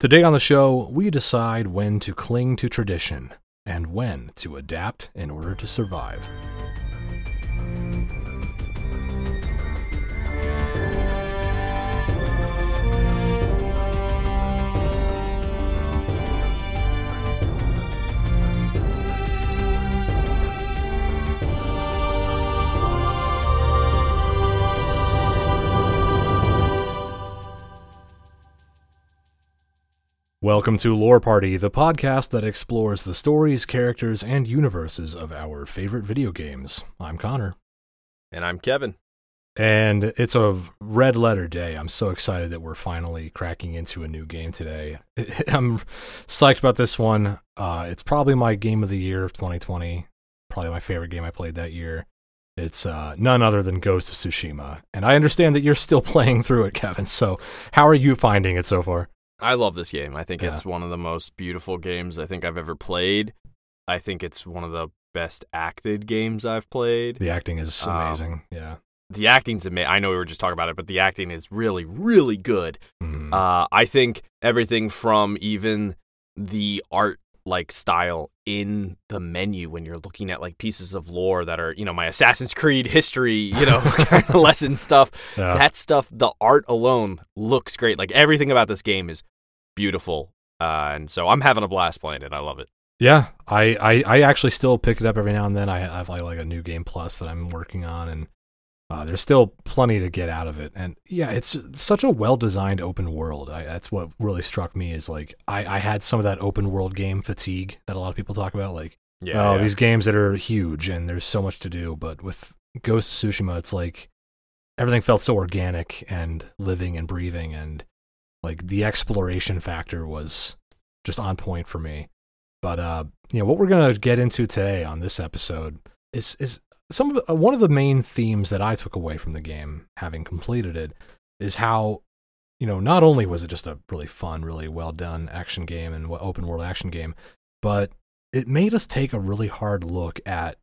Today on the show, we decide when to cling to tradition and when to adapt in order to survive. Welcome to Lore Party, the podcast that explores the stories, characters, and universes of our favorite video games. I'm Connor. And I'm Kevin. And it's a red letter day. I'm so excited that we're finally cracking into a new game today. I'm psyched about this one. Uh, it's probably my game of the year of 2020. Probably my favorite game I played that year. It's uh, none other than Ghost of Tsushima. And I understand that you're still playing through it, Kevin. So, how are you finding it so far? I love this game. I think Yeah. it's one of the most beautiful games I think I've ever played. I think it's one of the best acted games I've played. The acting is Um, amazing. yeah. The acting's amazing. I know we were just talking about it, but the acting is really, really good. Mhm. Uh, I think everything from even the art like style in the menu when you're looking at like pieces of lore that are, you know, my Assassin's Creed history, you know, kind of lesson stuff. Yeah. that stuff, the art alone looks great. Like everything about this game is beautiful. Uh, and so I'm having a blast playing it. I love it. Yeah, I, I, I actually still pick it up every now and then. I have like, like a new game plus that I'm working on, and uh, there's still plenty to get out of it. And yeah, it's such a well designed open world. I, that's what really struck me is like I, I had some of that open world game fatigue that a lot of people talk about. Like Yeah. oh, these games that are huge and there's so much to do. But with Ghost of Tsushima, it's like everything felt so organic and living and breathing, and like the exploration factor was just on point for me. But uh, you know what we're gonna get into today on this episode is is some of uh, one of the main themes that I took away from the game, having completed it, is how you know not only was it just a really fun, really well done action game and open world action game, but it made us take a really hard look at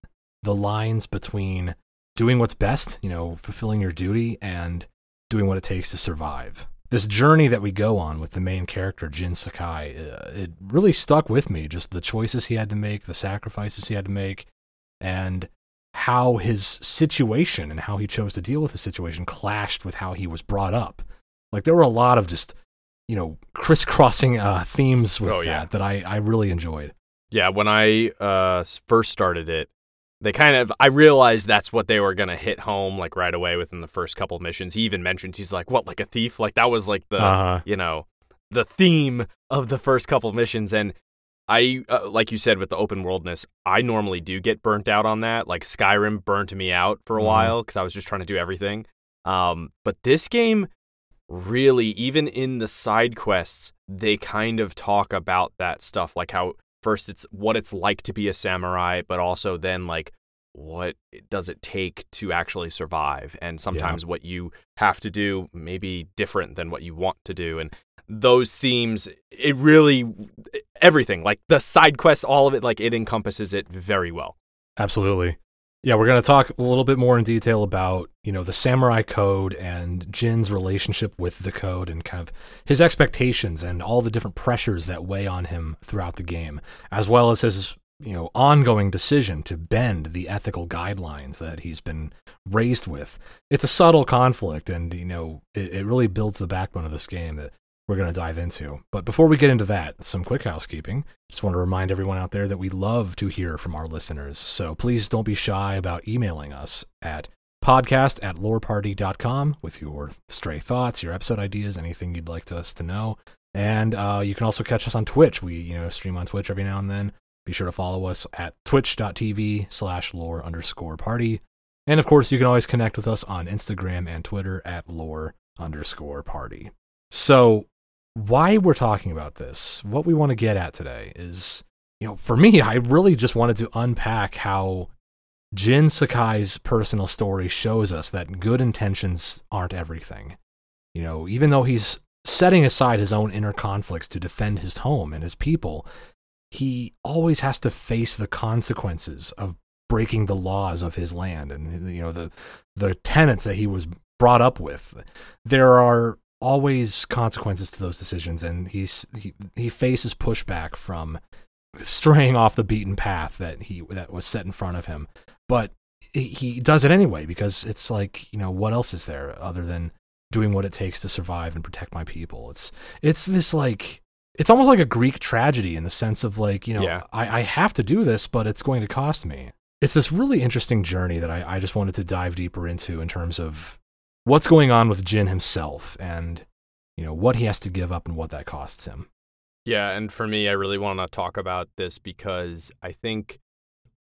the lines between doing what's best, you know, fulfilling your duty, and doing what it takes to survive. This journey that we go on with the main character, Jin Sakai, uh, it really stuck with me. Just the choices he had to make, the sacrifices he had to make, and how his situation and how he chose to deal with the situation clashed with how he was brought up. Like there were a lot of just, you know, crisscrossing uh, themes with Oh, that yeah. that I, I really enjoyed. Yeah. When I uh, first started it, they kind of, I realized that's what they were going to hit home like right away within the first couple missions. He even mentions, he's like, what, like a thief? Like that was like the, Uh-huh. you know, the theme of the first couple missions. And I, uh, like you said, with the open worldness, I normally do get burnt out on that. Like Skyrim burnt me out for a Mhm. while because I was just trying to do everything. Um, but this game really, even in the side quests, they kind of talk about that stuff, like how first it's what it's like to be a samurai, but also then like what does it take to actually survive and sometimes what you have to do may be different than what you want to do and those themes it really everything like the side quests all of it like it encompasses it very well Absolutely. Yeah, we're going to talk a little bit more in detail about, you know, the samurai code and Jin's relationship with the code and kind of his expectations and all the different pressures that weigh on him throughout the game, as well as his, you know, ongoing decision to bend the ethical guidelines that he's been raised with. It's a subtle conflict and, you know, it, it really builds the backbone of this game that we're going to dive into. But before we get into that, some quick housekeeping. Just want to remind everyone out there that we love to hear from our listeners. So please don't be shy about emailing us at podcast at loreparty.com with your stray thoughts, your episode ideas, anything you'd like us to know. And uh, you can also catch us on Twitch. We, you know, stream on Twitch every now and then. Be sure to follow us at twitch.tv slash lore underscore party. And of course, you can always connect with us on Instagram and Twitter at lore underscore party. So, why we're talking about this, what we want to get at today is, you know, for me, I really just wanted to unpack how Jin Sakai's personal story shows us that good intentions aren't everything. You know, even though he's setting aside his own inner conflicts to defend his home and his people, he always has to face the consequences of breaking the laws of his land and you know the the tenets that he was brought up with. There are always consequences to those decisions, and he's he, he faces pushback from straying off the beaten path that he that was set in front of him. But he does it anyway because it's like you know what else is there other than doing what it takes to survive and protect my people. It's it's this like it's almost like a Greek tragedy in the sense of like you know Yeah. I, I have to do this, but it's going to cost me. It's this really interesting journey that I, I just wanted to dive deeper into in terms of what's going on with Jin himself and you know what he has to give up and what that costs him. Yeah, and for me, I really want to talk about this because I think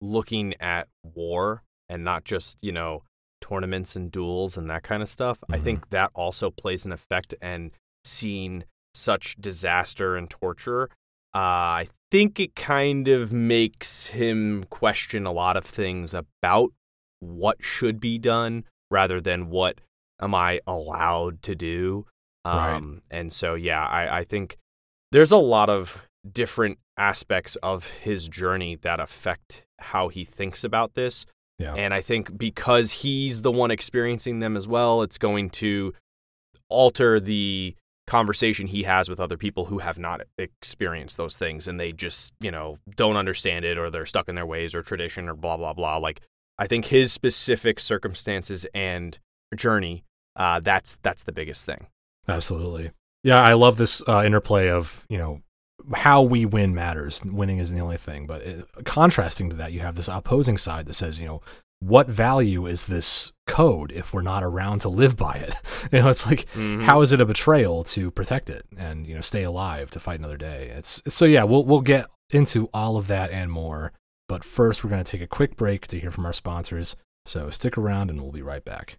looking at war and not just, you know, tournaments and duels and that kind of stuff, I Mhm. think that also plays an effect and seeing such disaster and torture. Uh, I think it kind of makes him question a lot of things about what should be done rather than what am I allowed to do. Right. Um, And so, yeah, I, I think there's a lot of different aspects of his journey that affect how he thinks about this. Yeah. And I think because he's the one experiencing them as well, it's going to alter the conversation he has with other people who have not experienced those things and they just, you know, don't understand it or they're stuck in their ways or tradition or blah, blah, blah. Like, I think his specific circumstances and journey, uh, that's that's the biggest thing. Absolutely. Yeah, I love this uh, interplay of, you know, how we win matters. Winning isn't the only thing, but it, contrasting to that, you have this opposing side that says, you know, what value is this code if we're not around to live by it? You know, it's like, Mhm. how is it a betrayal to protect it and, you know, stay alive to fight another day? It's so yeah, we'll we'll get into all of that and more. But first, we're going to take a quick break to hear from our sponsors. So stick around, and we'll be right back.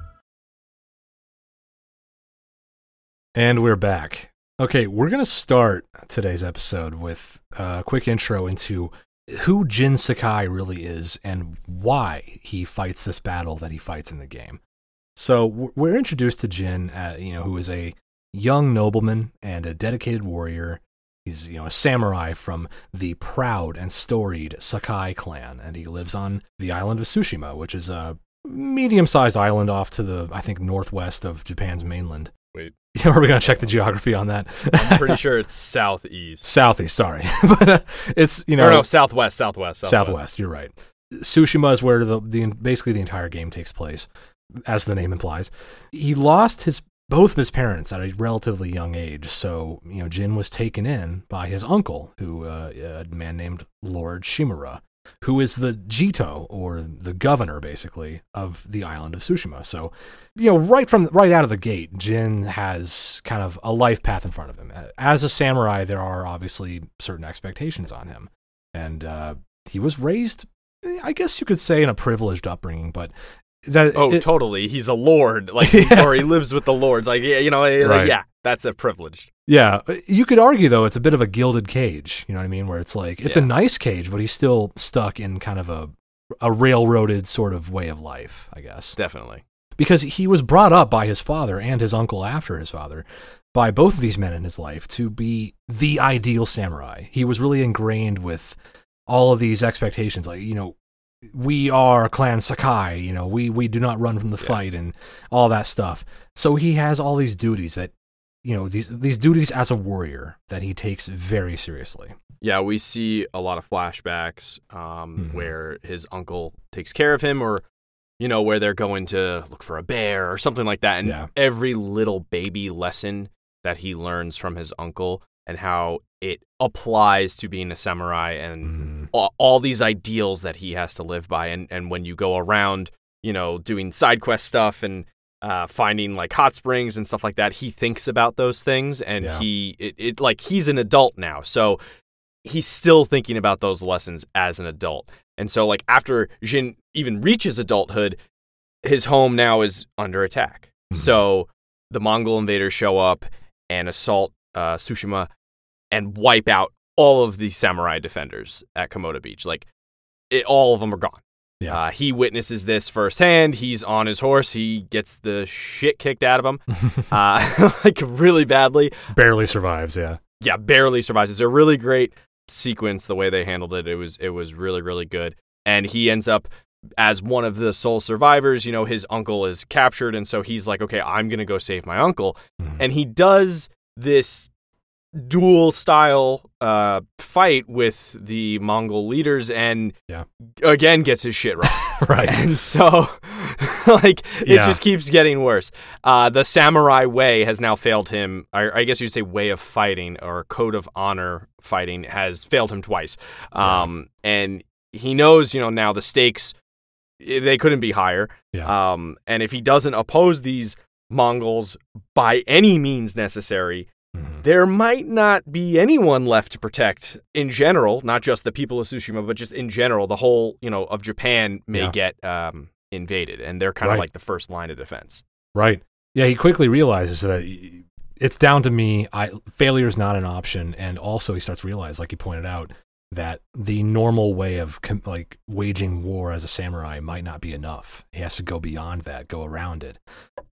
And we're back. Okay, we're going to start today's episode with a quick intro into who Jin Sakai really is and why he fights this battle that he fights in the game. So we're introduced to Jin, uh, you know, who is a young nobleman and a dedicated warrior. He's you know a samurai from the proud and storied Sakai clan, and he lives on the island of Tsushima, which is a medium-sized island off to the I think northwest of Japan's mainland. Are we gonna check the geography on that? I'm pretty sure it's southeast. Southeast, sorry, but uh, it's you know No, no, southwest, southwest, southwest. southwest. You're right. Tsushima is where the, the basically the entire game takes place, as the name implies. He lost his both of his parents at a relatively young age, so you know Jin was taken in by his uncle, who uh, a man named Lord Shimura, who is the Jito or the governor, basically, of the island of Tsushima. So, you know, right from right out of the gate, Jin has kind of a life path in front of him. As a samurai, there are obviously certain expectations on him, and uh, he was raised, I guess you could say, in a privileged upbringing, but that Oh, it- totally. He's a lord, like, Yeah. or he lives with the lords. Like, yeah, you know, eh, like, Right. yeah, that's a privilege. Yeah, you could argue though it's a bit of a gilded cage. You know what I mean? Where it's like it's a nice cage, but he's still stuck in kind of a a railroaded sort of way of life, I guess. Definitely. Because he was brought up by his father and his uncle after his father, by both of these men in his life to be the ideal samurai. He was really ingrained with all of these expectations, like you know, we are Clan Sakai. You know, we we do not run from the Yeah. fight and all that stuff. So he has all these duties that you know these these duties as a warrior that he takes very seriously. Yeah, we see a lot of flashbacks um, Mhm. where his uncle takes care of him, or you know, where they're going to look for a bear or something like that. And Yeah. every little baby lesson that he learns from his uncle and how it applies to being a samurai and Mm, all, all these ideals that he has to live by. And and when you go around, you know, doing side quest stuff and uh, finding like hot springs and stuff like that, he thinks about those things, and Yeah. he it, it like he's an adult now, so he's still thinking about those lessons as an adult. And so like after Jin even reaches adulthood, his home now is under attack. So the Mongol invaders show up and assault uh, Tsushima and wipe out all of the samurai defenders at Komoda Beach. Like, it, all of them are gone. Yeah. Uh, he witnesses this firsthand. He's on his horse. He gets the shit kicked out of him, uh, like really badly. Barely survives. Yeah. Yeah, barely survives. It's a really great sequence. The way they handled it, it was it was really really good. And he ends up as one of the sole survivors. You know, his uncle is captured, and so he's like, okay, I'm gonna go save my uncle. Mhm. And he does this duel style uh, fight with the Mongol leaders, and Yeah. again gets his shit right. right. And so, like, it Yeah. just keeps getting worse. Uh, the samurai way has now failed him. I, I guess you'd say way of fighting or code of honor fighting has failed him twice. Um, And he knows, you know, now the stakes, eh, they couldn't be higher. Yeah. Um, and if he doesn't oppose these Mongols by any means necessary, Mhm. there might not be anyone left to protect in general, not just the people of Tsushima, but just in general, the whole, you know, of Japan may Yeah. get um, invaded, and they're kind of like the first line of defense. Right. Yeah, he quickly realizes that it's down to me. I failure is not an option, and also he starts to realize, like you pointed out, that the normal way of com- like waging war as a samurai might not be enough. He has to go beyond that, go around it.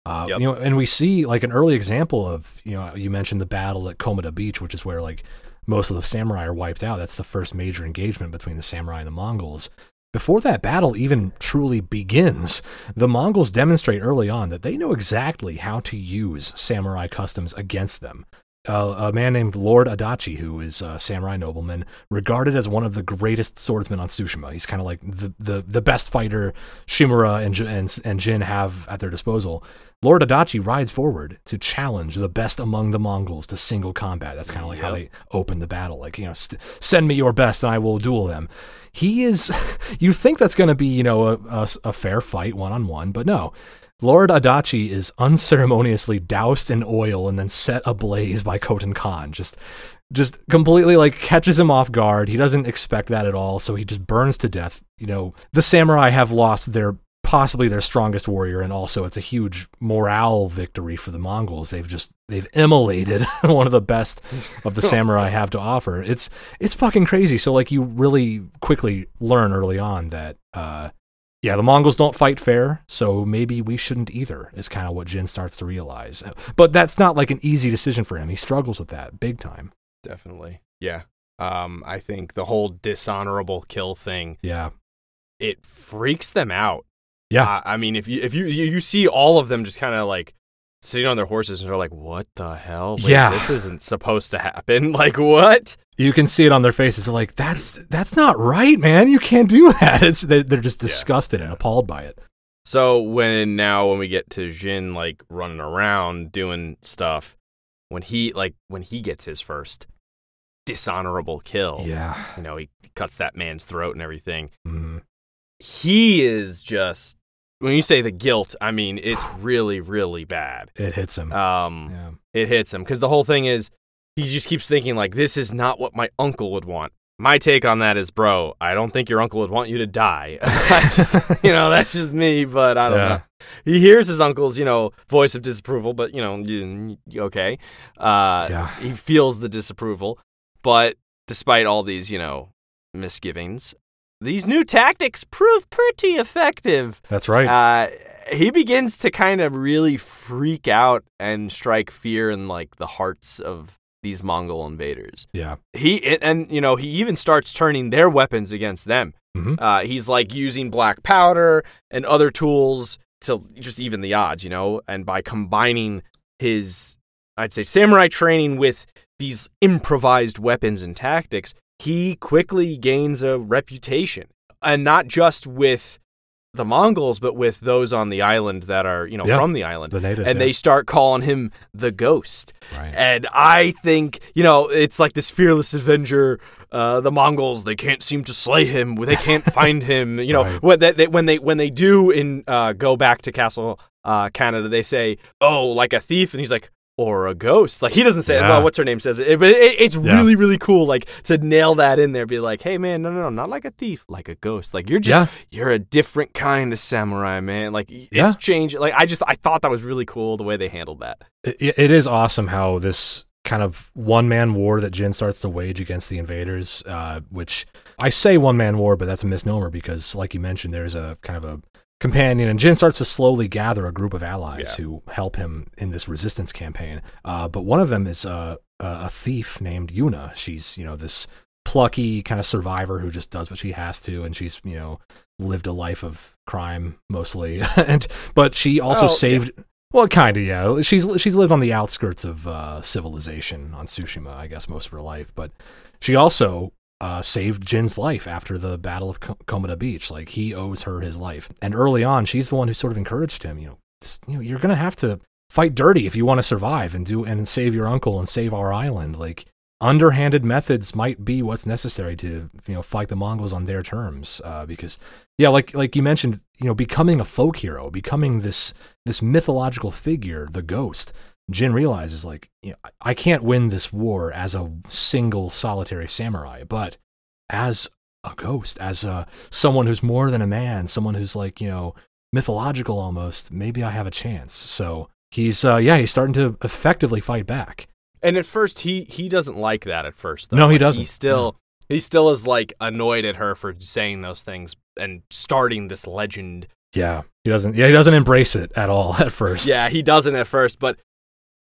Uh, Yep. You know, and we see like an early example of you know you mentioned the battle at Komoda Beach, which is where like most of the samurai are wiped out. That's the first major engagement between the samurai and the Mongols. Before that battle even truly begins, the Mongols demonstrate early on that they know exactly how to use samurai customs against them. Uh, a man named Lord Adachi, who is a samurai nobleman, regarded as one of the greatest swordsmen on Tsushima. He's kind of like the, the, the best fighter Shimura and, and, and Jin have at their disposal. Lord Adachi rides forward to challenge the best among the Mongols to single combat. That's kind of like how they open the battle. Like, you know, st- send me your best and I will duel them. He is, you think that's going to be, you know, a, a, a fair fight one on one, but no. Lord Adachi is unceremoniously doused in oil and then set ablaze by Khotan Khan. Just just completely like catches him off guard. He doesn't expect that at all, so he just burns to death. You know, the samurai have lost their possibly their strongest warrior and also it's a huge morale victory for the Mongols. They've just they've immolated one of the best of the samurai have to offer. It's it's fucking crazy. So like you really quickly learn early on that uh yeah, the Mongols don't fight fair, so maybe we shouldn't either, is kind of what Jin starts to realize. But that's not like an easy decision for him. He struggles with that big time. Definitely. Yeah. Um, I think the whole dishonorable kill thing, Yeah. it freaks them out. Yeah. Uh, I mean, if you if you you, you see all of them just kind of like sitting on their horses and they're like, "What the hell? Wait, Yeah. this isn't supposed to happen." Like what? You can see it on their faces. They're like, "That's that's not right, man. You can't do that." It's they're, they're just disgusted and appalled by it. So when now when we get to Jin like running around doing stuff, when he like when he gets his first dishonorable kill, Yeah. you know, he cuts that man's throat and everything. Mhm. He is just when you say the guilt, I mean it's really really bad. It hits him. Um, yeah. it hits him because the whole thing is he just keeps thinking like this is not what my uncle would want. My take on that is, bro, I don't think your uncle would want you to die. I just, you know, that's just me, but I don't Yeah. know. He hears his uncle's, you know, voice of disapproval, but you know, okay. Uh, Yeah. He feels the disapproval, but despite all these, you know, misgivings, these new tactics prove pretty effective That's right. uh, he begins to kind of really freak out and strike fear in like the hearts of these Mongol invaders. yeah. He and you know he even starts turning their weapons against them. Mhm. Uh, he's like using black powder and other tools to just even the odds, you know. And by combining his, I'd say, samurai training with these improvised weapons and tactics, he quickly gains a reputation, and not just with the Mongols, but with those on the island that are, you know, Yeah. from the island. The natives. and yeah. they start calling him the Ghost. right. And I think, you know, it's like this fearless avenger. Uh, the Mongols, they can't seem to slay him. They can't find him. You know, Right. when they, they when they when they do in uh, go back to Castle uh, Kaneda, they say, "Oh, like a thief," and he's like, or a ghost. Like he doesn't say, Yeah. well, what's her name says it, but it, it's Yeah. really, really cool. Like to nail that in there, be like, hey man, no, no, no, not like a thief, like a ghost. Like you're just, Yeah. you're a different kind of samurai, man. Like it's changed. Like I just, I thought that was really cool the way they handled that. it, it is awesome how this kind of one man war that Jin starts to wage against the invaders, uh, which I say one man war, but that's a misnomer because, like you mentioned, there's a kind of a companion, and Jin starts to slowly gather a group of allies Yeah. who help him in this resistance campaign. Uh, but one of them is uh, a, a thief named Yuna. She's, you know, this plucky kind of survivor who just does what she has to, and she's, you know, lived a life of crime mostly. and but she also Oh, yeah. saved. Well, kind of, yeah. She's she's lived on the outskirts of uh, civilization on Tsushima, I guess, most of her life. But she also uh, saved Jin's life after the Battle of Ko- Komoda Beach. Like he owes her his life. And early on, she's the one who sort of encouraged him. You know, just, you know, you're gonna have to fight dirty if you want to survive and do and save your uncle and save our island. Like underhanded methods might be what's necessary to you know fight the Mongols on their terms. Uh, because yeah, like like you mentioned, you know, becoming a folk hero, becoming this this mythological figure, the ghost. Jin realizes like you know, I- can't win this war as a single solitary samurai, but as a ghost, as a someone who's more than a man, someone who's like you know mythological almost. Maybe I have a chance. So he's uh, yeah, he's starting to effectively fight back. And at first, he he doesn't like that. At first, though. No, he Like, doesn't. He still he still is like annoyed at her for saying those things and starting this legend. Yeah, he doesn't. Yeah, he doesn't embrace it at all at first. Yeah, he doesn't at first, but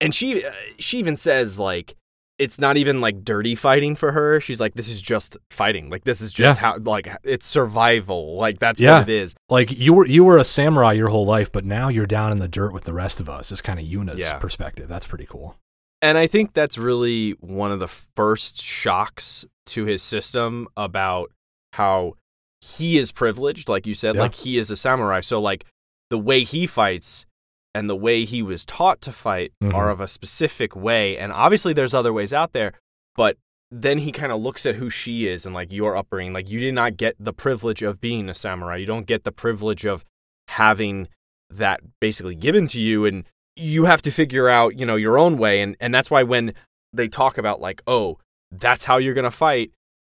and she uh, she even says like it's not even like dirty fighting for her. She's like, this is just fighting. Like this is just Yeah. how like it's survival. Like that's Yeah. what it is. like you were you were a samurai your whole life, but now you're down in the dirt with the rest of us. Is kind of Yuna's Yeah. perspective. That's pretty cool. And I think that's really one of the first shocks to his system about how he is privileged, like you said, like he is a samurai. So like the way he fights and the way he was taught to fight Mhm. are of a specific way. And obviously there's other ways out there, but then he kind of looks at who she is and like your upbringing. Like you did not get the privilege of being a samurai. You don't get the privilege of having that basically given to you and you have to figure out, you know, your own way and and that's why when they talk about like, "Oh, that's how you're going to fight."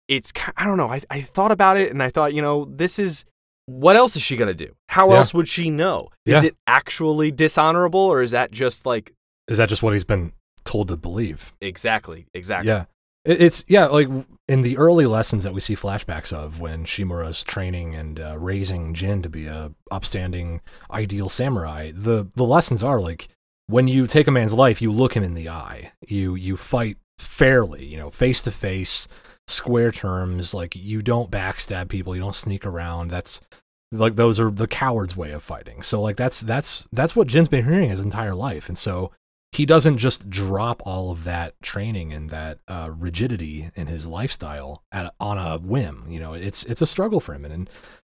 It's I don't know. I I thought about it and I thought, you know, this is what else is she going to do? How Yeah. else would she know? Is Yeah. it actually dishonorable or is that just like Is that just what he's been told to believe? exactly, exactly. Yeah. It- It's yeah, like in the early lessons that we see flashbacks of when Shimura's training and uh, raising Jin to be a upstanding, ideal samurai. The the lessons are like when you take a man's life, you look him in the eye. You you fight fairly, you know, face to face, square terms. Like you don't backstab people, you don't sneak around. That's like those are the coward's way of fighting. So like that's that's that's what Jin's been hearing his entire life, and so he doesn't just drop all of that training and that uh, rigidity in his lifestyle at, on a whim. You know, it's it's a struggle for him, and, and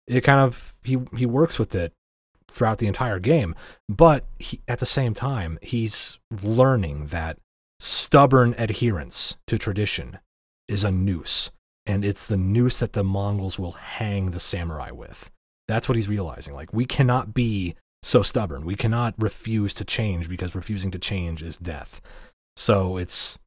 it kind of he he works with it throughout the entire game. But he, at the same time, he's learning that stubborn adherence to tradition is a noose, and it's the noose that the Mongols will hang the samurai with. That's what he's realizing. Like we cannot be so stubborn. We cannot refuse to change because refusing to change is death. So it's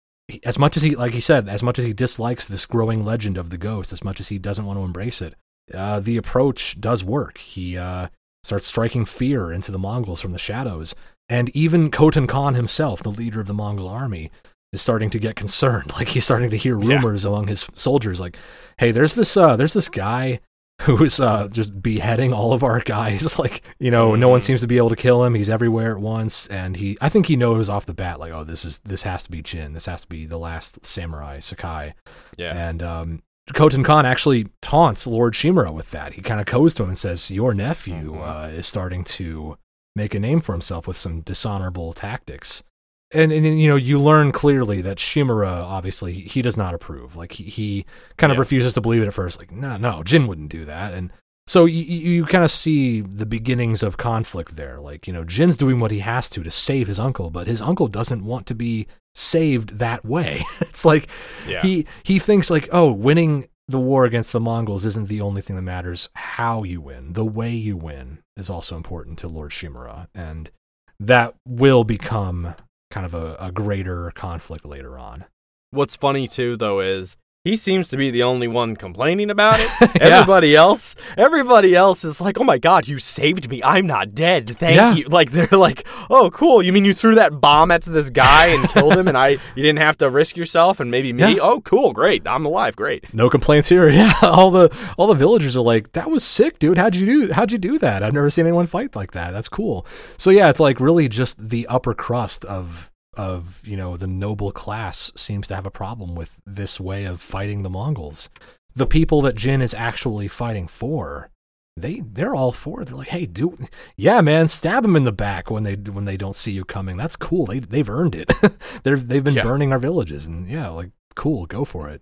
as much as he, like he said, as much as he dislikes this growing legend of the ghost, as much as he doesn't want to embrace it, uh, the approach does work. He uh, starts striking fear into the Mongols from the shadows, and even Khotan Khan himself, the leader of the Mongol army, is starting to get concerned. Like he's starting to hear Yeah. rumors among his soldiers, like, "Hey, there's this, uh, there's this guy." Who's uh, just beheading all of our guys? Like, you know, no one Mhm. seems to be able to kill him. He's everywhere at once, and he, I think he knows off the bat, like, oh, this is this has to be Jin. This has to be the last samurai Sakai. Yeah. And um, Khotan Khan actually taunts Lord Shimura with that. He kind of goes to him and says, "Your nephew Mhm. uh, is starting to make a name for himself with some dishonorable tactics." And, and you know you learn clearly that Shimura obviously he does not approve. Like he, he kind of Yeah. refuses to believe it at first. Like no no Jin wouldn't do that. And so you, you kind of see the beginnings of conflict there. Like you know Jin's doing what he has to to save his uncle, but his uncle doesn't want to be saved that way. it's like Yeah. he he thinks like oh winning the war against the mongols isn't the only thing that matters how you win the way you win is also important to lord shimura and that will become kind of a, a greater conflict later on. What's funny too, though, is he seems to be the only one complaining about it. Everybody else, everybody else is like, "Oh my god, you saved me! I'm not dead. Thank Yeah. you." Like they're like, "Oh, cool. You mean you threw that bomb at this guy and killed him, and I you didn't have to risk yourself and maybe me? Yeah. Oh, cool, great. I'm alive. Great." No complaints here. Yeah, all the all the villagers are like, "That was sick, dude. How'd you do? How'd you do that? I've never seen anyone fight like that. That's cool." So yeah, it's like really just the upper crust of of you know the noble class seems to have a problem with this way of fighting the Mongols. The people that Jin is actually fighting for, they they're all for. it. They're like, "Hey, do yeah, man, stab them in the back when they when they don't see you coming. That's cool. They they've earned it. They're they've been Yeah. burning our villages, and yeah, like cool, go for it."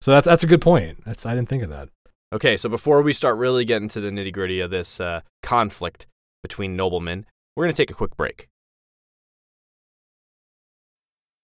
So that's that's a good point. That's I didn't think of that. Okay, so before we start really getting to the nitty gritty of this uh, conflict between noblemen, we're gonna take a quick break.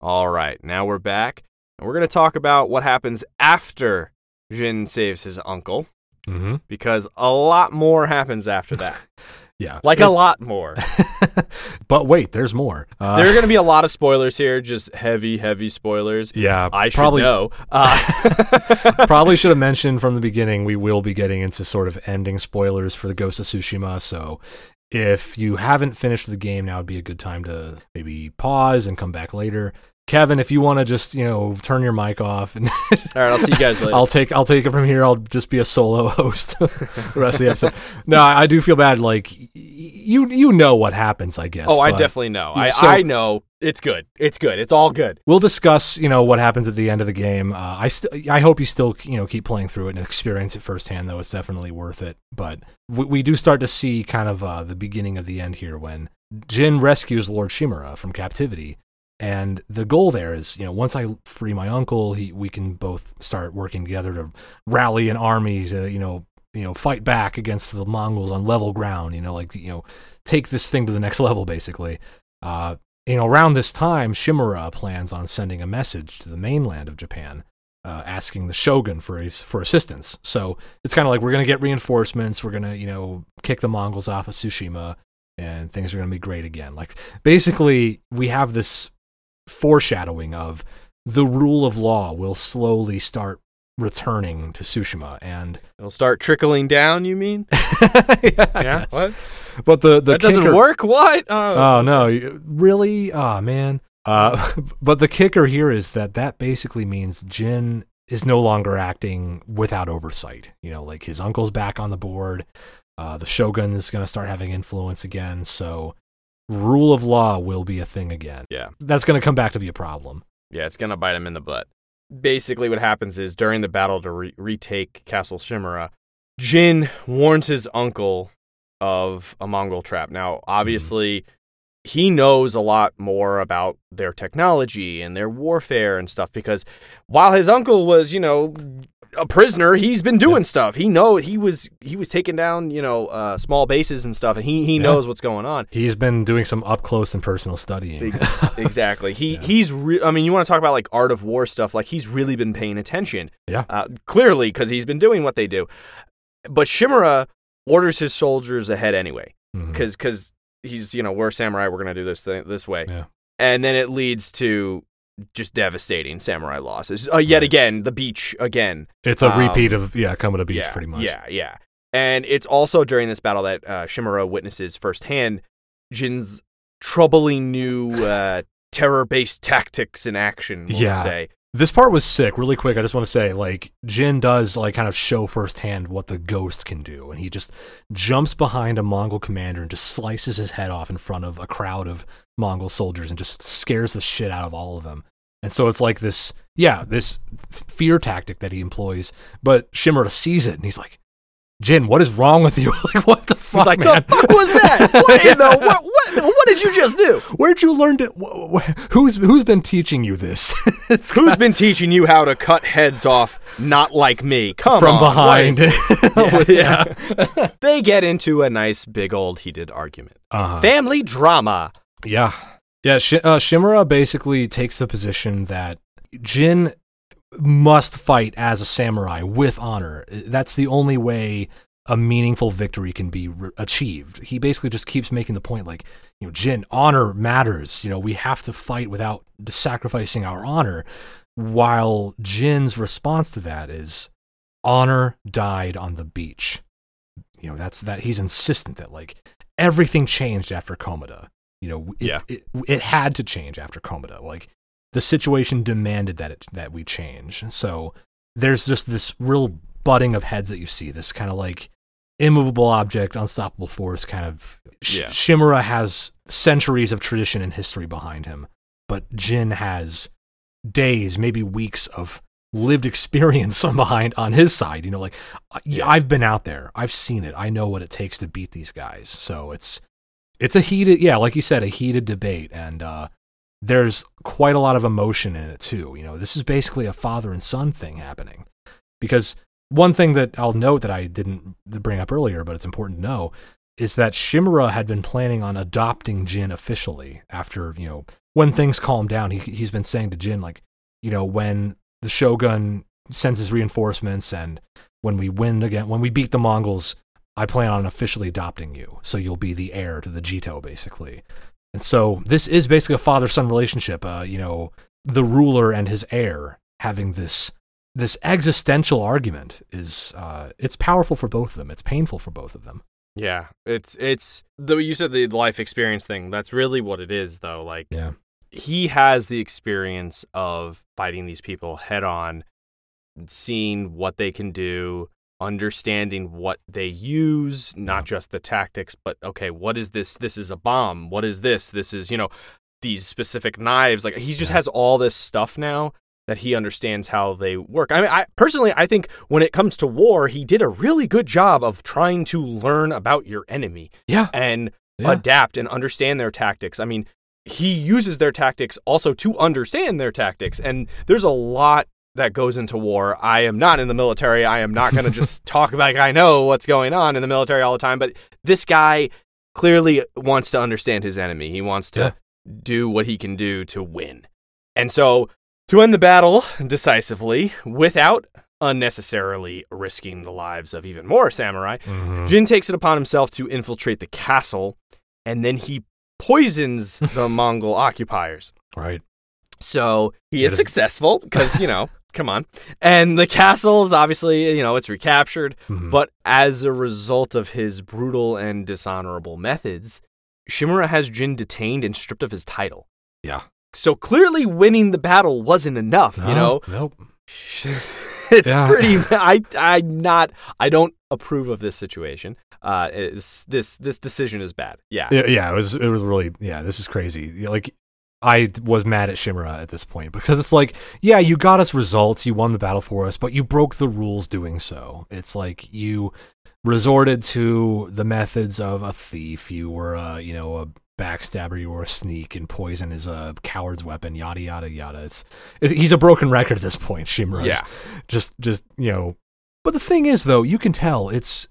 All right, now we're back, and we're gonna talk about what happens after Jin saves his uncle, Mm-hmm. because a lot more happens after that. Yeah, Like a lot more. but wait, there's more. Uh, there are going to be a lot of spoilers here, just heavy, heavy spoilers. yeah, I should probably know. Uh, probably should have mentioned from the beginning. We will be getting into sort of ending spoilers for the Ghost of Tsushima. So if you haven't finished the game, now would be a good time to maybe pause and come back later. Kevin, if you want to just you know turn your mic off and all right, I'll see you guys later. I'll take I'll take it from here. I'll just be a solo host the rest of the episode. No, I, do feel bad. Like you you know what happens, I guess. oh, I definitely know. Yeah, I, so- I know. It's good. It's good. It's all good. We'll discuss, you know, what happens at the end of the game. Uh, I st- I hope you still, you know, keep playing through it and experience it firsthand. Though it's definitely worth it. But we, we do start to see kind of uh, the beginning of the end here when Jin rescues Lord Shimura from captivity, and the goal there is, you know, once I free my uncle, he we can both start working together to rally an army to, you know, you know, fight back against the Mongols on level ground. You know, like you know, take this thing to the next level, basically. Uh, you know, around this time, Shimura plans on sending a message to the mainland of Japan, uh, asking the shogun for his, for assistance. So it's kind of like we're gonna get reinforcements. We're gonna, you know, kick the Mongols off of Tsushima, and things are gonna be great again. Like basically, we have this foreshadowing of the rule of law will slowly start returning to Tsushima, and It'll start trickling down. You mean? yeah, yeah. What? But the the that doesn't work. What? Oh. Oh no, really? Oh man. Uh, but the kicker here is that that basically means Jin is no longer acting without oversight. You know, like his uncle's back on the board. Uh, the shogun is going to start having influence again. So, rule of law will be a thing again. Yeah. That's going to come back to be a problem. Yeah, it's gonna bite him in the butt. Basically, what happens is during the battle to re- retake Castle Shimura, Jin warns his uncle of a Mongol trap. Now, obviously, he knows a lot more about their technology and their warfare and stuff because while his uncle was, you know, a prisoner, he's been doing stuff. He know he was he was taking down, you know, uh, small bases and stuff, and he he Yeah. knows what's going on. He's been doing some up close and personal studying. Exactly. He he's. Re- I mean, you want to talk about like art of war stuff? Like he's really been paying attention. Yeah. Uh, clearly, because he's been doing what they do. But Shimura orders his soldiers ahead anyway, Mhm. because he's you know we're samurai. We're gonna do this thing this way. Yeah. And then it leads to just devastating samurai losses. Uh, yet Right. again, the beach again. It's a Um, repeat of yeah, Komoda Beach yeah, pretty much. Yeah, yeah. And it's also during this battle that uh, Shimura witnesses firsthand Jin's troubling new uh, terror-based tactics in action. We'll Yeah. say. This part was sick. Really quick, I just want to say, like, Jin does like kind of show firsthand what the ghost can do, and he just jumps behind a Mongol commander and just slices his head off in front of a crowd of Mongol soldiers and just scares the shit out of all of them. And so it's like this, yeah, this fear tactic that he employs. But Shimura sees it and he's like, Jin, what is wrong with you? like, what the fuck, like, man? the fuck was that? What in the what, what? What did you just do? Where'd you learn wh- Who's who's been teaching you this? Who's been teaching you how to cut heads off? Not like me. Come from on, behind. is- yeah. they get into a nice big old heated argument. Uh-huh. Family drama. Yeah. Yeah. Sh- uh, Shimura basically takes the position that Jin must fight as a samurai with honor. That's the only way a meaningful victory can be re- achieved. He basically just keeps making the point like, you know, Jin, honor matters. You know, we have to fight without sacrificing our honor. While Jin's response to that is, honor died on the beach. You know, that's that he's insistent that like everything changed after Komoda. You know, it, Yeah. it, it had to change after Komoda. Like the situation demanded that it that we change. So there's just this real butting of heads that you see. This kind of like immovable object, unstoppable force. Kind of. Sh- Yeah. Shimura has centuries of tradition and history behind him, but Jin has days, maybe weeks of lived experience on behind on his side. You know, like Yeah. I've been out there, I've seen it, I know what it takes to beat these guys. So it's it's a heated, yeah, like you said, a heated debate, and uh, there's quite a lot of emotion in it too. You know, this is basically a father and son thing happening because one thing that I'll note that I didn't bring up earlier, but it's important to know, is that Shimura had been planning on adopting Jin officially after, you know, when things calm down. He, he's been saying to Jin, like, you know, when the Shogun sends his reinforcements and when we win again, when we beat the Mongols, I plan on officially adopting you. So you'll be the heir to the Jito, basically. And so this is basically a father son relationship. Uh, you know, the ruler and his heir having this this existential argument is uh, it's powerful for both of them. It's painful for both of them. Yeah, it's it's the you said the life experience thing. That's really what it is, though. Like Yeah. he has the experience of fighting these people head on, seeing what they can do, understanding what they use, not just the tactics, but okay, what is this? This is a bomb. What is this? This is, you know, these specific knives. Like he just Yeah. has all this stuff now that he understands how they work. I mean, I personally I think when it comes to war, he did a really good job of trying to learn about your enemy Yeah. and Yeah. adapt and understand their tactics. I mean, he uses their tactics also to understand their tactics. And there's a lot that goes into war. I am not in the military. I am not going to just talk like I know what's going on in the military all the time. But this guy clearly wants to understand his enemy. He wants to Yeah. do what he can do to win. And so to end the battle decisively without unnecessarily risking the lives of even more samurai, Mhm. Jin takes it upon himself to infiltrate the castle, and then he poisons the Mongol occupiers. Right. So he is is- successful because, you know, come on. And the castle is obviously, you know, it's recaptured. Mhm. But as a result of his brutal and dishonorable methods, Shimura has Jin detained and stripped of his title. Yeah. So clearly winning the battle wasn't enough, you know? Nope. it's Yeah. pretty I I not I don't approve of this situation. Uh this this decision is bad. Yeah. Yeah, yeah, it was it was really yeah, this is crazy. Like I was mad at Shimura at this point because it's like, yeah, you got us results, you won the battle for us, but you broke the rules doing so. It's like you resorted to the methods of a thief, you were a, you know, a backstabber, you were a sneak and poison is a coward's weapon, yada yada yada. It's, it, he's a broken record at this point, Shimura's Yeah. just just, you know, but the thing is though, you can tell it's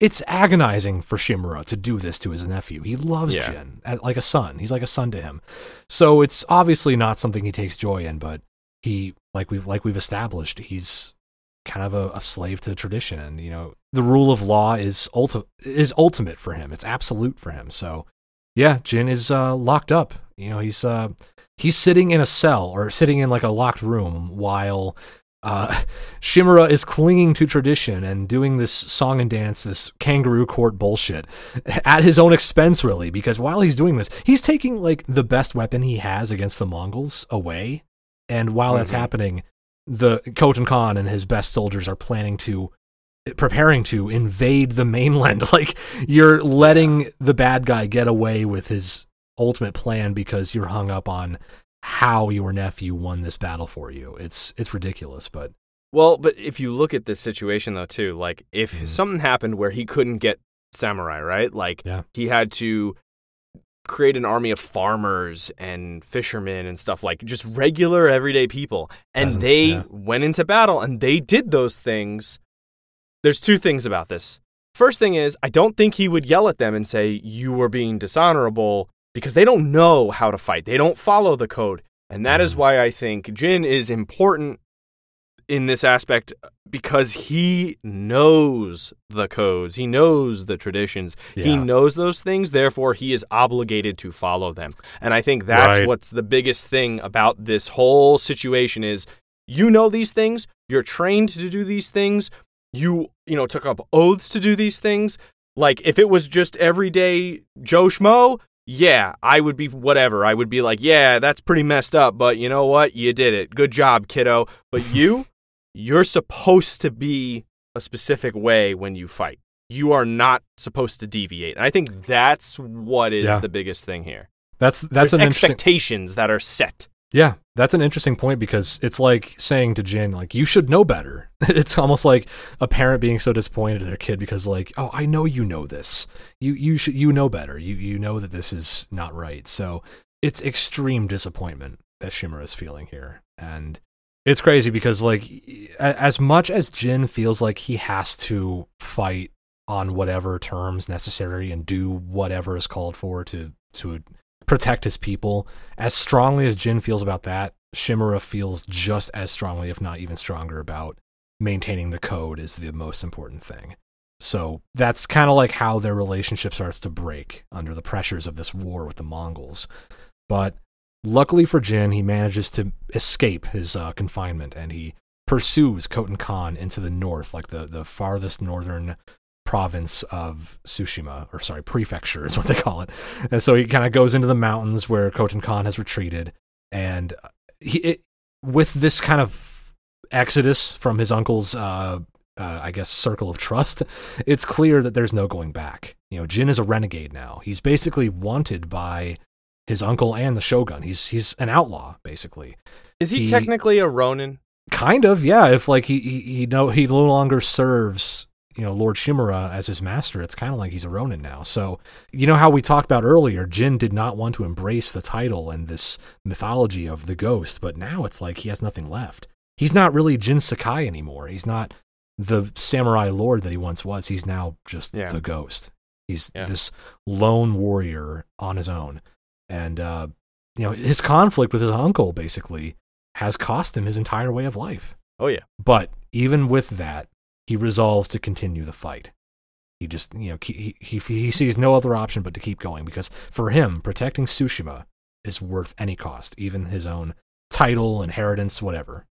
it's agonizing for Shimura to do this to his nephew. He loves Yeah. Jin like a son. He's like a son to him. So it's obviously not something he takes joy in, but he like we've like we've established, he's kind of a, a slave to tradition and you know, the rule of law is ulti- is ultimate for him. It's absolute for him. So yeah, Jin is uh, locked up. You know, he's uh, he's sitting in a cell or sitting in like a locked room while uh, Shimura is clinging to tradition and doing this song and dance, this kangaroo court bullshit at his own expense, really. Because while he's doing this, he's taking like the best weapon he has against the Mongols away. And while that's Mhm. happening, the Khotan Khan and his best soldiers are planning to preparing to invade the mainland. Like you're letting the bad guy get away with his ultimate plan because you're hung up on how your nephew won this battle for you. It's it's ridiculous, but Well, but if you look at this situation though too, like if Mhm. something happened where he couldn't get samurai, right? Like Yeah. he had to create an army of farmers and fishermen and stuff like just regular everyday people. And Peasants, they yeah. went into battle and they did those things. There's two things about this. First thing is, I don't think he would yell at them and say, You were being dishonorable because they don't know how to fight. They don't follow the code. And that is Mhm. why I think Jin is important in this aspect because he knows the codes, he knows the traditions, he knows those things, therefore, he is obligated to follow them. And I think that's Right. what's the biggest thing about this whole situation is you know these things, you're trained to do these things, you, you know, took up oaths to do these things. Like if it was just everyday Joe Schmo, yeah, I would be whatever. I would be like, yeah, that's pretty messed up, but you know what? You did it. Good job, kiddo. But you, you're supposed to be a specific way when you fight. You are not supposed to deviate. And I think that's what is Yeah. the biggest thing here. That's that's There's an expectations that are set. Yeah, that's an interesting point because it's like saying to Jin, like, you should know better. It's almost like a parent being so disappointed in their kid because, like, oh, I know you know this. You you should you know better. You you know that this is not right. So it's extreme disappointment that Shimura is feeling here, and it's crazy because, like, as much as Jin feels like he has to fight on whatever terms necessary and do whatever is called for to to protect his people. As strongly as Jin feels about that, Shimura feels just as strongly, if not even stronger, about maintaining the code is the most important thing. So that's kind of like how their relationship starts to break under the pressures of this war with the Mongols. But luckily for Jin, he manages to escape his uh, confinement and he pursues Khotun Khan into the north, like the, the farthest northern province of Tsushima, or sorry, prefecture is what they call it. And so he kind of goes into the mountains where Khotun Khan has retreated, and he it, with this kind of exodus from his uncle's, uh, uh, I guess, circle of trust, it's clear that there's no going back. You know, Jin is a renegade now. He's basically wanted by his uncle and the shogun. He's he's an outlaw, basically. Is he, He- technically a Ronin? Kind of, yeah. If like he he, he no he no longer serves you know Lord Shimura as his master, it's kind of like he's a Ronin now. So you know how we talked about earlier, Jin did not want to embrace the title and this mythology of the ghost, but now it's like he has nothing left. He's not really Jin Sakai anymore. He's not the samurai lord that he once was. He's now just Yeah. the ghost. He's Yeah. this lone warrior on his own, and uh, you know his conflict with his uncle basically has cost him his entire way of life. Oh yeah. But even with that, he resolves to continue the fight. He just, you know, he, he, he sees no other option but to keep going because for him, protecting Tsushima is worth any cost, even his own title, inheritance, whatever.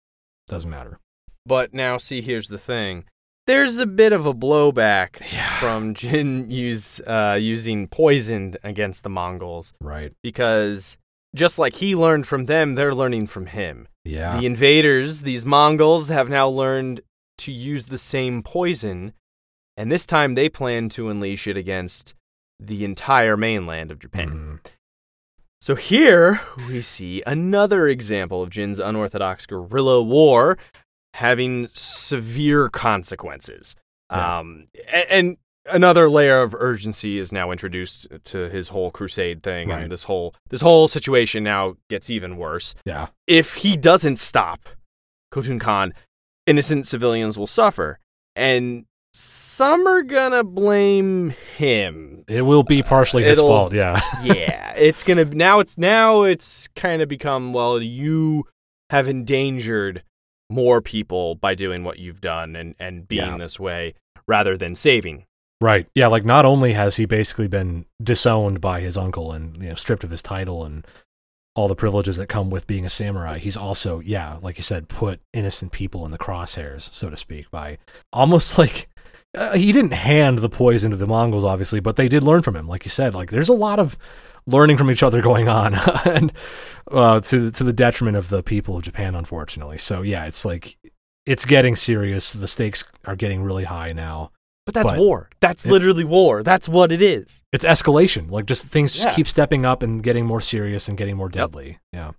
Doesn't matter. But now, see, here's the thing. There's a bit of a blowback Yeah. from Jin use, uh, using poison against the Mongols Right. because just like he learned from them, they're learning from him. Yeah. The invaders, these Mongols, have now learned to use the same poison, and this time they plan to unleash it against the entire mainland of Japan. Mhm. So here we see another example of Jin's unorthodox guerrilla war having severe consequences. Yeah. Um, a- and, another layer of urgency is now introduced to his whole crusade thing, Right. and this whole this whole situation now gets even worse. Yeah. If he doesn't stop Khotun Khan, innocent civilians will suffer, and some are gonna blame him It will be partially his fault. Yeah. yeah, it's gonna now. It's now. It's kind of become well. You have endangered more people by doing what you've done and and being Yeah. this way rather than saving. Right. Yeah. Like not only has he basically been disowned by his uncle and you know stripped of his title and all the privileges that come with being a samurai, he's also yeah, like you said, put innocent people in the crosshairs, so to speak, by almost like uh, he didn't hand the poison to the Mongols, obviously, but they did learn from him. Like you said, like there's a lot of learning from each other going on, and uh, to to the detriment of the people of Japan, unfortunately. So yeah, it's like it's getting serious. The stakes are getting really high now But that's But- war. That's It- literally war. That's what it is. it's escalation. Like just things just Yeah. keep stepping up and getting more serious and getting more deadly. Yeah.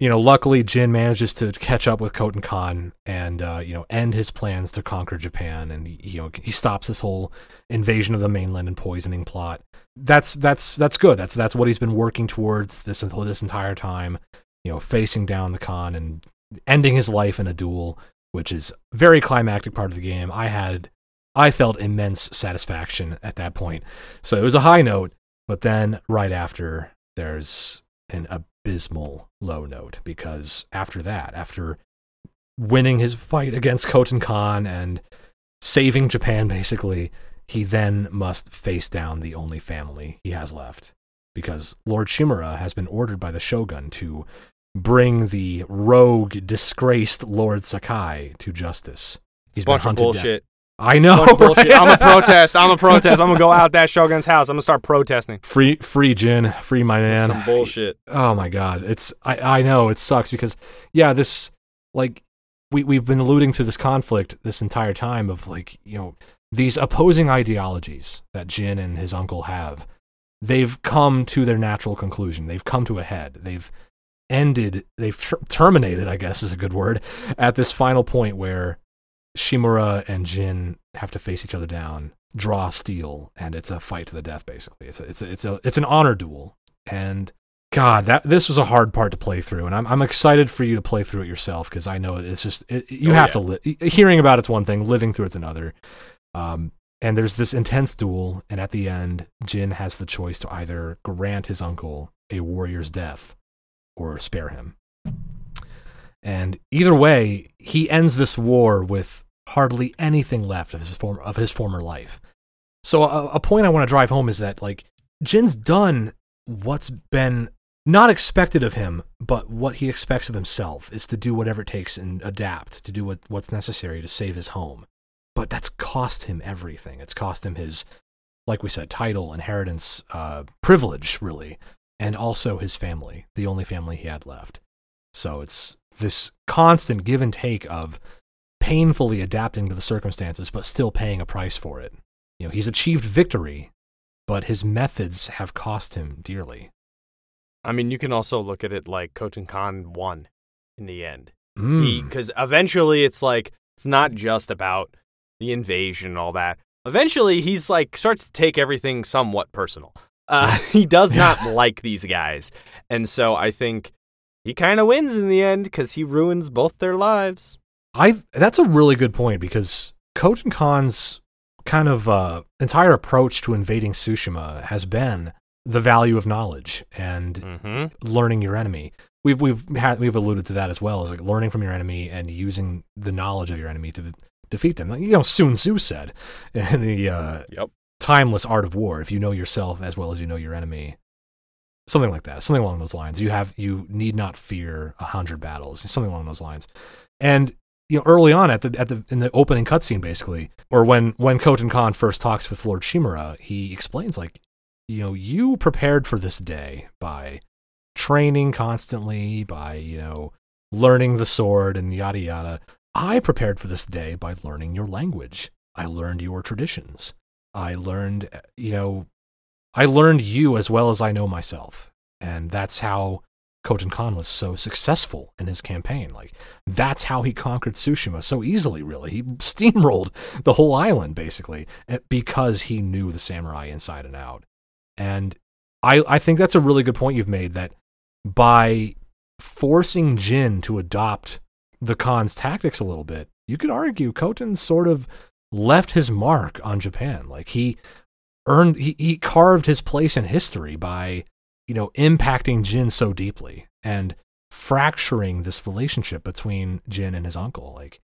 you know, luckily Jin manages to catch up with Khotun Khan and uh, you know end his plans to conquer Japan, and he, you know he stops this whole invasion of the mainland and poisoning plot. That's that's that's good. That's that's what he's been working towards this this entire time. You know, facing down the Khan and ending his life in a duel, which is very climactic part of the game. I had I felt immense satisfaction at that point. So it was a high note, but then right after there's an abysmal low note because after that, after winning his fight against Khotun Khan and saving Japan basically, he then must face down the only family he has left because Lord Shimura has been ordered by the shogun to bring the rogue, disgraced Lord Sakai to justice. He's bunch of bullshit. I know. Right? I'm a protest. I'm a protest. I'm gonna go out that Shogun's house. I'm gonna start protesting. Free, free Jin, free my man. Some bullshit. Oh my god, it's I I know it sucks because yeah, this like we we've been alluding to this conflict this entire time of like you know these opposing ideologies that Jin and his uncle have. They've come to their natural conclusion. They've come to a head. They've ended. They've ter- terminated. I guess is a good word at this final point where Shimura and Jin have to face each other down, draw steel, and it's a fight to the death. Basically, it's a, it's a, it's a it's an honor duel. And God, that this was a hard part to play through, and I'm I'm excited for you to play through it yourself because I know it's just it, you Oh, have yeah. to li- hearing about it's one thing, living through it's another. Um, and there's this intense duel, and at the end, Jin has the choice to either grant his uncle a warrior's death or spare him. And either way, he ends this war with hardly anything left of his form of his former life. So a, a point I want to drive home is that like Jin's done what's been not expected of him, but what he expects of himself is to do whatever it takes and adapt to do what, what's necessary to save his home. But that's cost him everything. It's cost him his, like we said, title, inheritance, uh, privilege, really, and also his family, the only family he had left. So it's this constant give and take of painfully adapting to the circumstances, but still paying a price for it. You know, he's achieved victory, but his methods have cost him dearly. I mean, you can also look at it like Khotun Khan won in the end. Mm. Because eventually it's like, it's not just about the invasion and all that. Eventually he's like, starts to take everything somewhat personal. Uh, he does not like these guys. And so I think he kind of wins in the end because he ruins both their lives. I that's a really good point because Khotun Khan's kind of uh, entire approach to invading Tsushima has been the value of knowledge and Mm-hmm. learning your enemy. We've we've had we've alluded to that as well as like learning from your enemy and using the knowledge of your enemy to defeat them. Like, you know, Sun Tzu said in the uh, Yep. timeless art of war: if you know yourself as well as you know your enemy, something like that, something along those lines. You have you need not fear a hundred battles, something along those lines. And you know, early on at the at the in the opening cutscene, basically, or when when Khotun Khan first talks with Lord Shimura, he explains like, you know, you prepared for this day by training constantly, by you know, learning the sword and yada yada. I prepared for this day by learning your language. I learned your traditions. I learned, you know, I learned you as well as I know myself. And that's how Khotun Khan was so successful in his campaign. Like, that's how he conquered Tsushima so easily, really. He steamrolled the whole island, basically, eh, because he knew the samurai inside and out. And I, I think that's a really good point you've made that by forcing Jin to adopt the Khan's tactics a little bit, you could argue Khotun sort of left his mark on Japan. Like he earned, he, he carved his place in history by, you know, impacting Jin so deeply and fracturing this relationship between Jin and his uncle. Like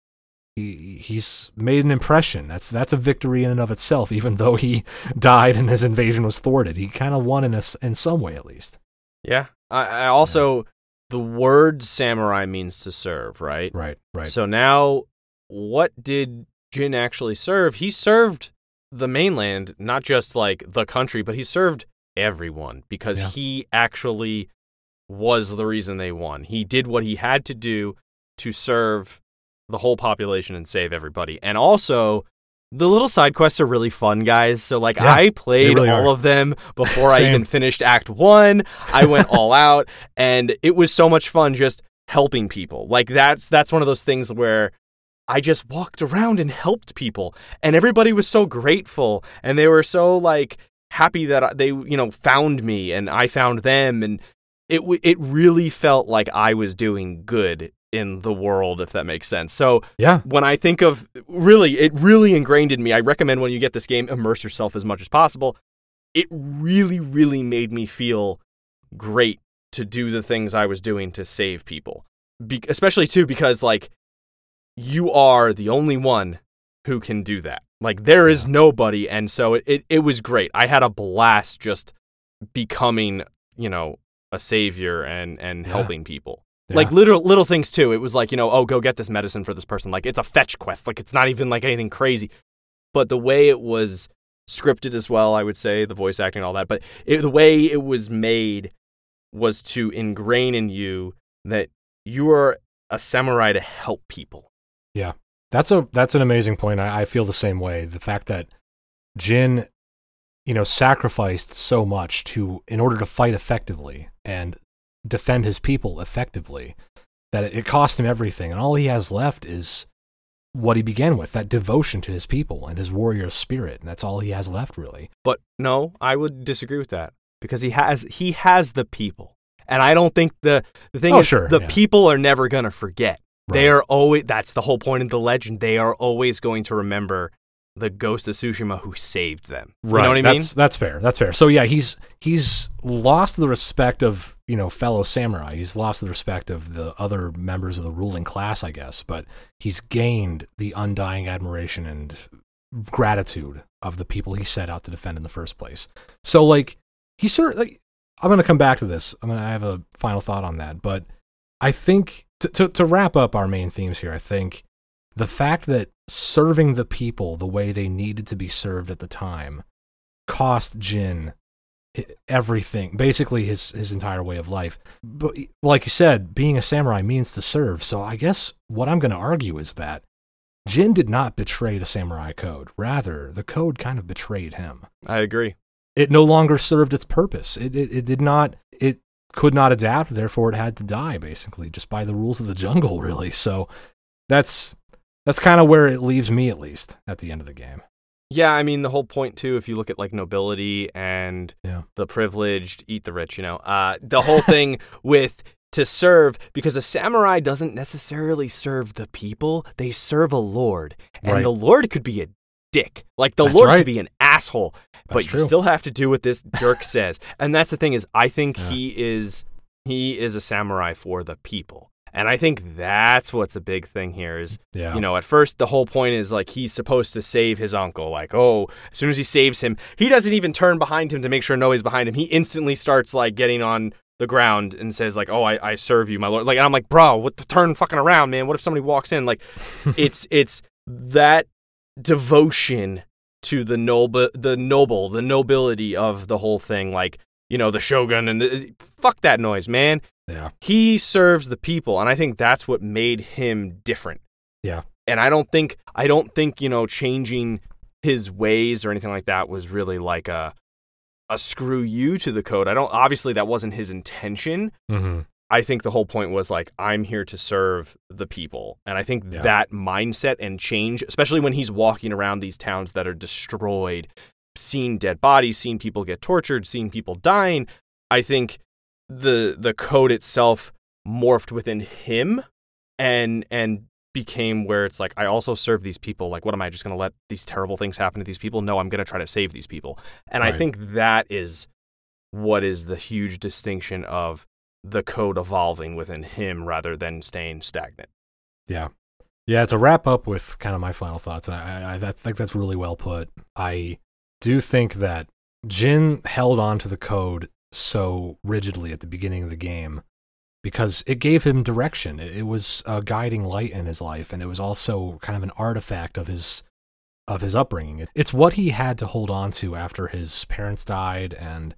he he's made an impression. That's that's a victory in and of itself. Even though he died and his invasion was thwarted, he kind of won in a s in some way at least. Yeah. I, I also, the word samurai means to serve, right? Right, right. So now, what did Jin actually serve? He served the mainland, not just like the country, but he served everyone because Yeah. he actually was the reason they won. He did what he had to do to serve the whole population and save everybody. And also, The little side quests are really fun, guys. So like Yeah, I played really all are. of them before I even finished Act One. I went all out, and it was so much fun just helping people. Like that's that's one of those things where I just walked around and helped people, and everybody was so grateful, and they were so like happy that they you know found me and I found them, and it w- it really felt like I was doing good in the world, if that makes sense. So Yeah. when I think of really, it really ingrained in me. I recommend when you get this game, immerse yourself as much as possible. It really, really made me feel great to do the things I was doing to save people. Be- especially too because like you are the only one who can do that. Like there is nobody, and so it, it it was great. I had a blast just becoming, you know, a savior and and Yeah. helping people. Yeah. Like little little things too. It was like, you know, oh, go get this medicine for this person. Like it's a fetch quest. Like it's not even like anything crazy. But the way it was scripted as well, I would say, the voice acting and all that, but it, the way it was made was to ingrain in you that you are a samurai to help people. Yeah, that's a that's an amazing point. I, I feel the same way. The fact that Jin, you know, sacrificed so much to in order to fight effectively and defend his people effectively, that it, it cost him everything, and all he has left is what he began with that devotion to his people and his warrior spirit, and that's all he has left, really. But no, I would disagree with that because he has he has the people. And I don't think the the thing Oh, is sure, the yeah. people are never going to forget. They are always that's the whole point of the legend. They are always going to remember the ghost of Tsushima who saved them. You know what I mean? That's that's fair. That's fair. So yeah, he's he's lost the respect of you know fellow samurai. He's lost the respect of the other members of the ruling class, I guess. But he's gained the undying admiration and gratitude of the people he set out to defend in the first place. So like he sort like I'm gonna come back to this. I'm gonna I have a final thought on that, but I think to, to to wrap up our main themes here, I think the fact that serving the people the way they needed to be served at the time cost Jin everything, basically his his entire way of life. But like you said, being a samurai means to serve. So I guess what I'm going to argue is that Jin did not betray the samurai code. Rather, the code kind of betrayed him. I agree. It no longer served its purpose. It it, it did not. It could not adapt. Therefore, it had to die. Basically, just by the rules of the jungle. Really. So that's that's kind of where it leaves me, at least, at the end of the game. Yeah, I mean the whole point too. If you look at like nobility and Yeah. the privileged, eat the rich, you know, uh, the whole thing with to serve because a samurai doesn't necessarily serve the people; they serve a lord, and Right. the lord could be a dick. Like the That's lord right. could be an asshole, but That's you still have to do what this jerk says. And that's the thing is, I think Yeah. he is he is a samurai for the people. And I think that's what's a big thing here is Yeah. you know, at first the whole point is like he's supposed to save his uncle. Like, oh, as soon as he saves him, he doesn't even turn behind him to make sure nobody's behind him. He instantly starts like getting on the ground and says like, "Oh, I, I serve you, my lord." Like, and I'm like, bro, what the turn fucking around, man? What if somebody walks in? Like, it's it's that devotion to the noble, the noble, the nobility of the whole thing. Like, you know, the shogun and the, fuck that noise, man yeah. he serves the people and i think that's what made him different Yeah. and i don't think i don't think you know changing his ways or anything like that was really like a a screw you to the code i don't obviously that wasn't his intention hmm i think the whole point was like i'm here to serve the people. And i think Yeah. that mindset and change especially when he's walking around these towns that are destroyed seeing dead bodies seeing people get tortured seeing people dying i think the the code itself morphed within him and and became where it's like I also serve these people. Like what am I just going to let these terrible things happen to these people? No I'm going to try to save these people. And I think that is what is the huge distinction of the code evolving within him rather than staying stagnant Yeah. Yeah, to wrap up with kind of my final thoughts, I, I, I think that's really well put. I do think that Jin held on to the code so rigidly at the beginning of the game because it gave him direction. It, it was a guiding light in his life, and it was also kind of an artifact of his of his upbringing. It's what he had to hold on to after his parents died, and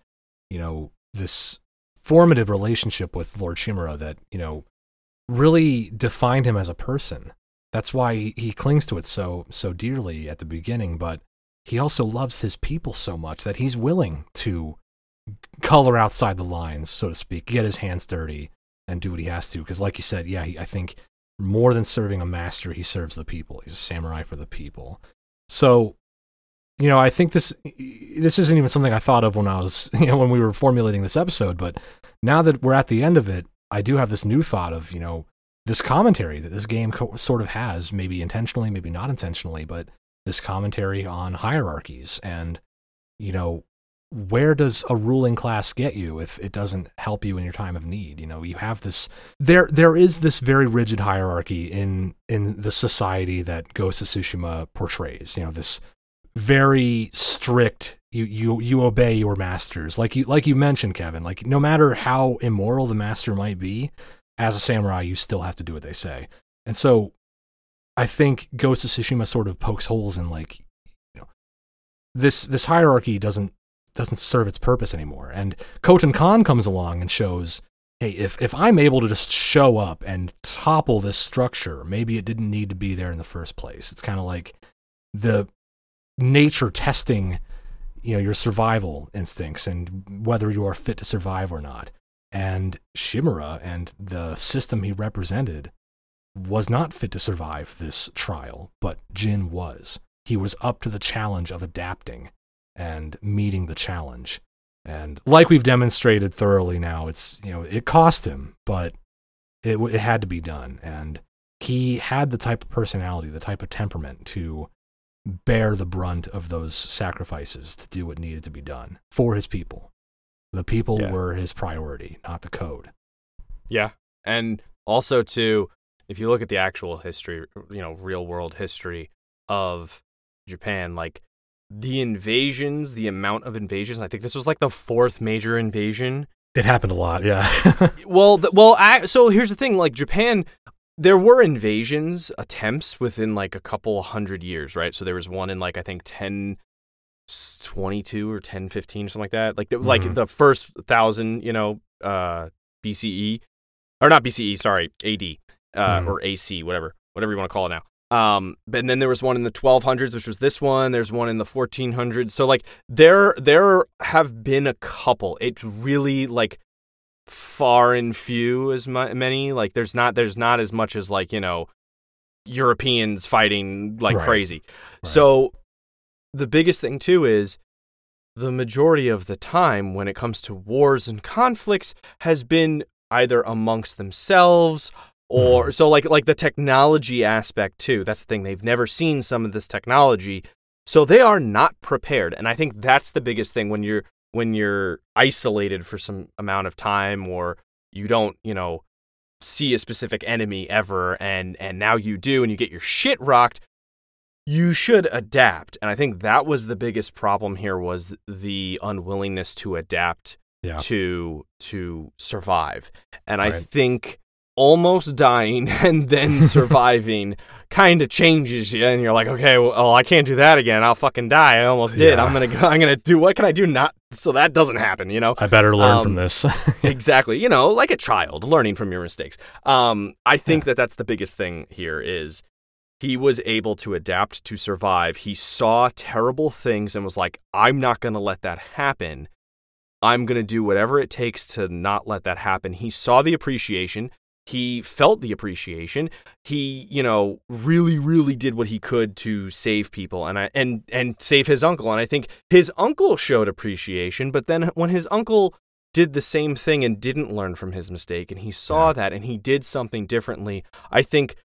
you know this formative relationship with Lord Shimura that you know really defined him as a person. That's why he, clings to it so so dearly at the beginning, but he also loves his people so much that he's willing to color outside the lines, so to speak, get his hands dirty and do what he has to. Because, like you said, yeah, he, I think more than serving a master, he serves the people. He's a samurai for the people. So, you know, I think this this isn't even something I thought of when I was, you know, when we were formulating this episode. But now that we're at the end of it, I do have this new thought of, you know, this commentary that this game co- sort of has, maybe intentionally, maybe not intentionally, but this commentary on hierarchies and, you know, where does a ruling class get you if it doesn't help you in your time of need you know you have this there there is this very rigid hierarchy in in the society that Ghost of Tsushima portrays you know this very strict you you you obey your masters like you like you mentioned Kevin like no matter how immoral the master might be as a samurai you still have to do what they say and so I think Ghost of Tsushima sort of pokes holes in like you know this this hierarchy doesn't doesn't serve its purpose anymore. And Khotun Khan comes along and shows, hey, if if I'm able to just show up and topple this structure, maybe it didn't need to be there in the first place. It's kind of like the nature testing, you know, your survival instincts and whether you are fit to survive or not. And Shimura and the system he represented was not fit to survive this trial, but Jin was. He was up to the challenge of adapting and meeting the challenge. And like we've demonstrated thoroughly now, it's you know it cost him, but it it had to be done. And he had the type of personality, the type of temperament to bear the brunt of those sacrifices to do what needed to be done for his people. The people Yeah. were his priority, not the code. Yeah. And also too, if you look at the actual history, you know, real world history of Japan, like the invasions, the amount of invasions, I think this was like the fourth major invasion. It happened a lot, yeah. Well, well, I, so here's the thing, like Japan there were invasions attempts within like a couple hundred years, right? So there was one in like I think 10 22 or 10 15 something like that. Like the, like Mhm. the first 1000, you know, uh BCE or not BCE, sorry, AD uh, Mhm. or AC, whatever, whatever you want to call it now. Um, but and then there was one in the 1200s, which was this one. There's one in the 1400s. So like there there have been a couple. It's really like far and few as mu- many. Like there's not there's not as much as like you know Europeans fighting like Right. crazy. So the biggest thing too is the majority of the time when it comes to wars and conflicts has been either amongst themselves or hmm. so like like the technology aspect too that's the thing they've never seen some of this technology so they are not prepared and i think that's the biggest thing when you're when you're isolated for some amount of time or you don't you know see a specific enemy ever and and now you do and you get your shit rocked you should adapt. And i think that was the biggest problem here was the unwillingness to adapt Yeah. to to survive. And i think almost dying and then surviving kind of changes you and you're like okay well oh, i can't do that again. I'll fucking die. I almost did. Yeah. i'm gonna go i'm gonna do what can i do not so that doesn't happen you know? I better learn Um, from this. exactly. You know like a child learning from your mistakes. Um i think that that's the biggest thing here is he was able to adapt to survive. He saw terrible things and was like i'm not going to let that happen. I'm going to do whatever it takes to not let that happen. He saw the appreciation he felt the appreciation. He you know really really did what he could to save people and I, and and save his uncle and i think his uncle showed appreciation but then when his uncle did the same thing and didn't learn from his mistake and he saw Yeah. that and he did something differently i think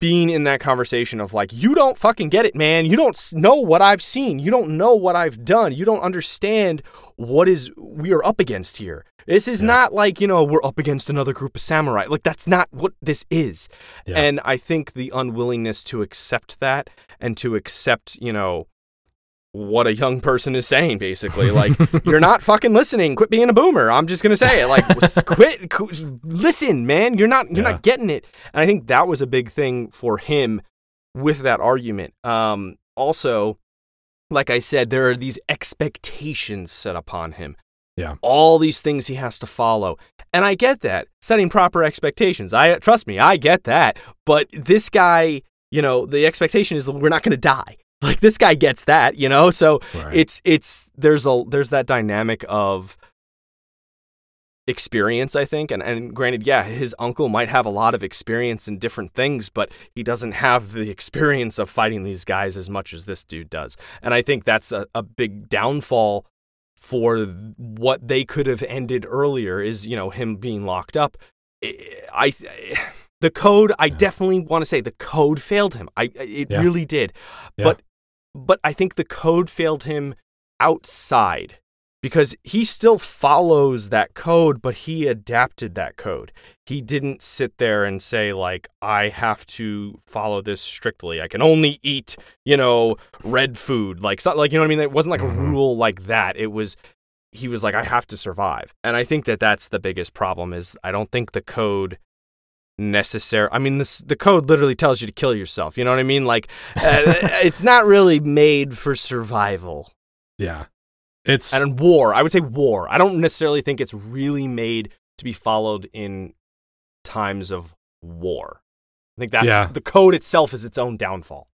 being in that conversation of like you don't fucking get it man. You don't know what i've seen. You don't know what i've done. You don't understand what is we are up against here this is Yeah. not like you know we're up against another group of samurai. Like that's not what this is. Yeah. and i think the unwillingness to accept that and to accept you know what a young person is saying basically. Like you're not fucking listening. Quit being a boomer. I'm just going to say it. Like quit qu- listen man. You're not you're Yeah. not getting it. And i think that was a big thing for him with that argument. Um also like i said there are these expectations set upon him Yeah. all these things he has to follow and i get that setting proper expectations i trust me i get that but this guy you know, the expectation is we're not going to die. Like this guy gets that, you know. So Right. it's it's there's a there's that dynamic of experience i think and, and granted yeah his uncle might have a lot of experience in different things but he doesn't have the experience of fighting these guys as much as this dude does and i think that's a, a big downfall for what they could have ended earlier is you know him being locked up. I, I the code i definitely want to say the code failed him. I it Yeah. really did. Yeah. but but i think the code failed him outside because he still follows that code but he adapted that code. He didn't sit there and say like i have to follow this strictly. I can only eat you know red food. Like so, like you know what i mean? It wasn't like Mhm. a rule like that. It was he was like i have to survive. And i think that that's the biggest problem is i don't think the code necessary i mean this the code literally tells you to kill yourself you know what i mean? Like uh, it's not really made for survival. Yeah. It's and war i would say war i don't necessarily think it's really made to be followed in times of war i think that's Yeah. the code itself is its own downfall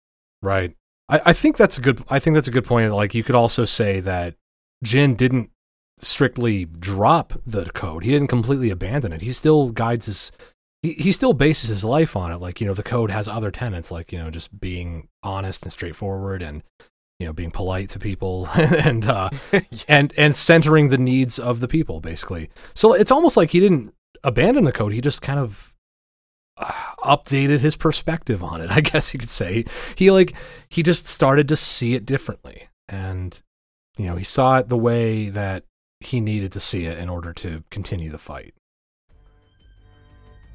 Right. I, I think that's a good I think that's a good point. Like you could also say that Jin didn't strictly drop the code. He didn't completely abandon it. He still guides his he, he still bases his life on it. Like, you know, the code has other tenets, like, you know, just being honest and straightforward and you know, being polite to people and uh and and centering the needs of the people, basically. So it's almost like he didn't abandon the code. He just kind of uh, updated his perspective on it. I guess you could say he like he just started to see it differently, and you know he saw it the way that he needed to see it in order to continue the fight.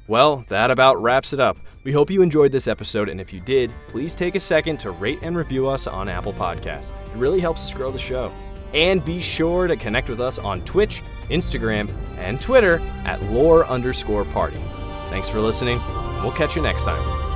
Well, that about wraps it up. We hope you enjoyed this episode, and if you did, please take a second to rate and review us on Apple Podcasts. It really helps us grow the show. And be sure to connect with us on Twitch, Instagram, and Twitter at lore underscore party. Thanks for listening. We'll catch you next time.